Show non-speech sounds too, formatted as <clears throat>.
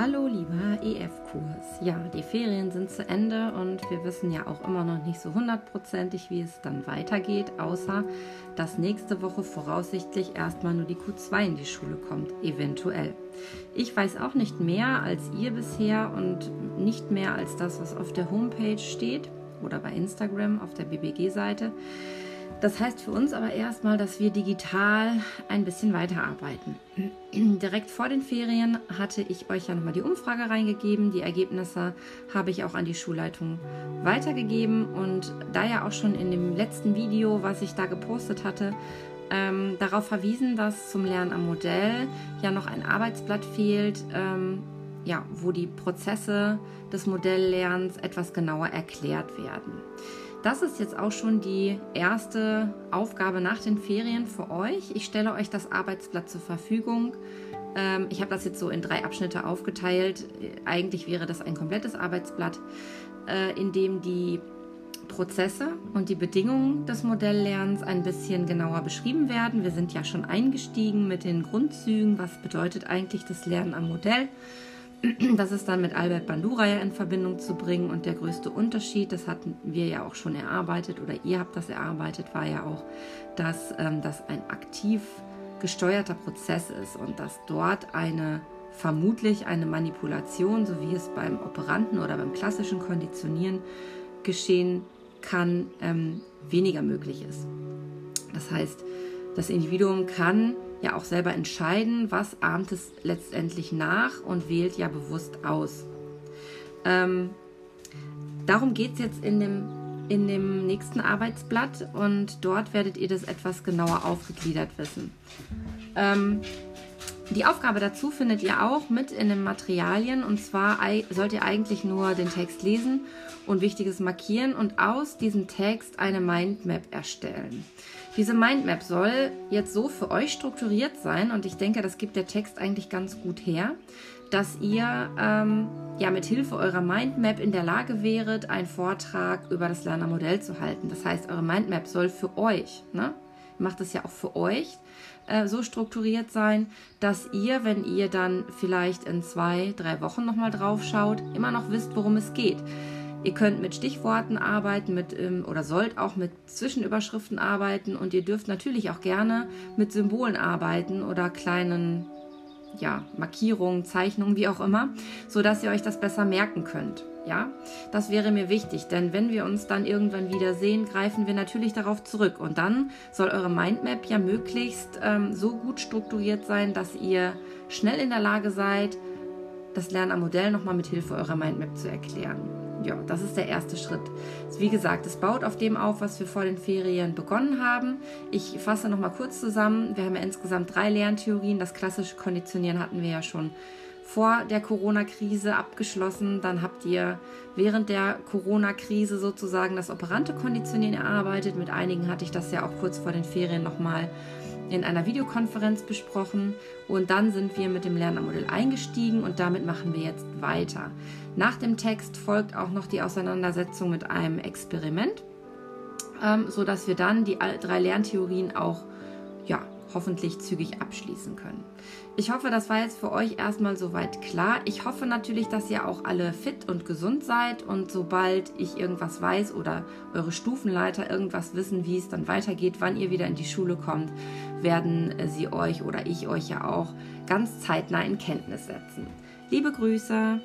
Hallo lieber EF-Kurs. Ja, die Ferien sind zu Ende und wir wissen ja auch immer noch nicht so hundertprozentig, wie es dann weitergeht, außer dass nächste Woche voraussichtlich erstmal nur die Q2 in die Schule kommt, eventuell. Ich weiß auch nicht mehr als ihr bisher und nicht mehr als das, was auf der Homepage steht oder bei Instagram auf der BBG-Seite. Das heißt für uns aber erstmal, dass wir digital ein bisschen weiterarbeiten. <clears throat> Direkt vor den Ferien hatte ich euch ja nochmal die Umfrage reingegeben. Die Ergebnisse habe ich auch an die Schulleitung weitergegeben. Und da ja auch schon in dem letzten Video, was ich da gepostet hatte, ähm, darauf verwiesen, dass zum Lernen am Modell ja noch ein Arbeitsblatt fehlt, ähm, ja, wo die Prozesse des Modelllernens etwas genauer erklärt werden. Das ist jetzt auch schon die erste Aufgabe nach den Ferien für euch. Ich stelle euch das Arbeitsblatt zur Verfügung. Ähm, ich habe das jetzt so in drei Abschnitte aufgeteilt. Eigentlich wäre das ein komplettes Arbeitsblatt, äh, in dem die Prozesse und die Bedingungen des Modelllernens ein bisschen genauer beschrieben werden. Wir sind ja schon eingestiegen mit den Grundzügen. Was bedeutet eigentlich das Lernen am Modell? Das ist dann mit Albert Bandura ja in Verbindung zu bringen und der größte Unterschied, das hatten wir ja auch schon erarbeitet oder ihr habt das erarbeitet, war ja auch, dass ähm, das ein aktiv gesteuerter Prozess ist und dass dort eine vermutlich eine Manipulation, so wie es beim Operanten oder beim klassischen Konditionieren geschehen kann, ähm, weniger möglich ist. Das heißt, das Individuum kann ja auch selber entscheiden, was ahmt es letztendlich nach und wählt ja bewusst aus. Ähm, darum geht es jetzt in dem, in dem nächsten Arbeitsblatt und dort werdet ihr das etwas genauer aufgegliedert wissen. Ähm, die Aufgabe dazu findet ihr auch mit in den Materialien und zwar sollt ihr eigentlich nur den Text lesen und Wichtiges markieren und aus diesem Text eine Mindmap erstellen. Diese Mindmap soll jetzt so für euch strukturiert sein und ich denke, das gibt der Text eigentlich ganz gut her, dass ihr ähm, ja mit Hilfe eurer Mindmap in der Lage wäret, einen Vortrag über das Lernermodell zu halten. Das heißt, eure Mindmap soll für euch, ne? Macht es ja auch für euch, äh, so strukturiert sein, dass ihr, wenn ihr dann vielleicht in zwei, drei Wochen nochmal drauf schaut, immer noch wisst, worum es geht. Ihr könnt mit Stichworten arbeiten mit, ähm, oder sollt auch mit Zwischenüberschriften arbeiten und ihr dürft natürlich auch gerne mit Symbolen arbeiten oder kleinen ja, Markierungen, Zeichnungen, wie auch immer, sodass ihr euch das besser merken könnt. Ja, das wäre mir wichtig, denn wenn wir uns dann irgendwann wieder sehen, greifen wir natürlich darauf zurück. Und dann soll eure Mindmap ja möglichst ähm, so gut strukturiert sein, dass ihr schnell in der Lage seid, das Lernen am Modell nochmal mit Hilfe eurer Mindmap zu erklären ja, das ist der erste Schritt. Wie gesagt, es baut auf dem auf, was wir vor den Ferien begonnen haben. Ich fasse nochmal kurz zusammen. Wir haben ja insgesamt drei Lerntheorien. Das klassische Konditionieren hatten wir ja schon vor der Corona-Krise abgeschlossen. Dann habt ihr während der Corona-Krise sozusagen das operante Konditionieren erarbeitet. Mit einigen hatte ich das ja auch kurz vor den Ferien nochmal in einer Videokonferenz besprochen und dann sind wir mit dem Lernermodell eingestiegen und damit machen wir jetzt weiter. Nach dem Text folgt auch noch die Auseinandersetzung mit einem Experiment, ähm, sodass wir dann die drei Lerntheorien auch ja, hoffentlich zügig abschließen können. Ich hoffe, das war jetzt für euch erstmal soweit klar. Ich hoffe natürlich, dass ihr auch alle fit und gesund seid und sobald ich irgendwas weiß oder eure Stufenleiter irgendwas wissen, wie es dann weitergeht, wann ihr wieder in die Schule kommt, werden sie euch oder ich euch ja auch ganz zeitnah in Kenntnis setzen. Liebe Grüße!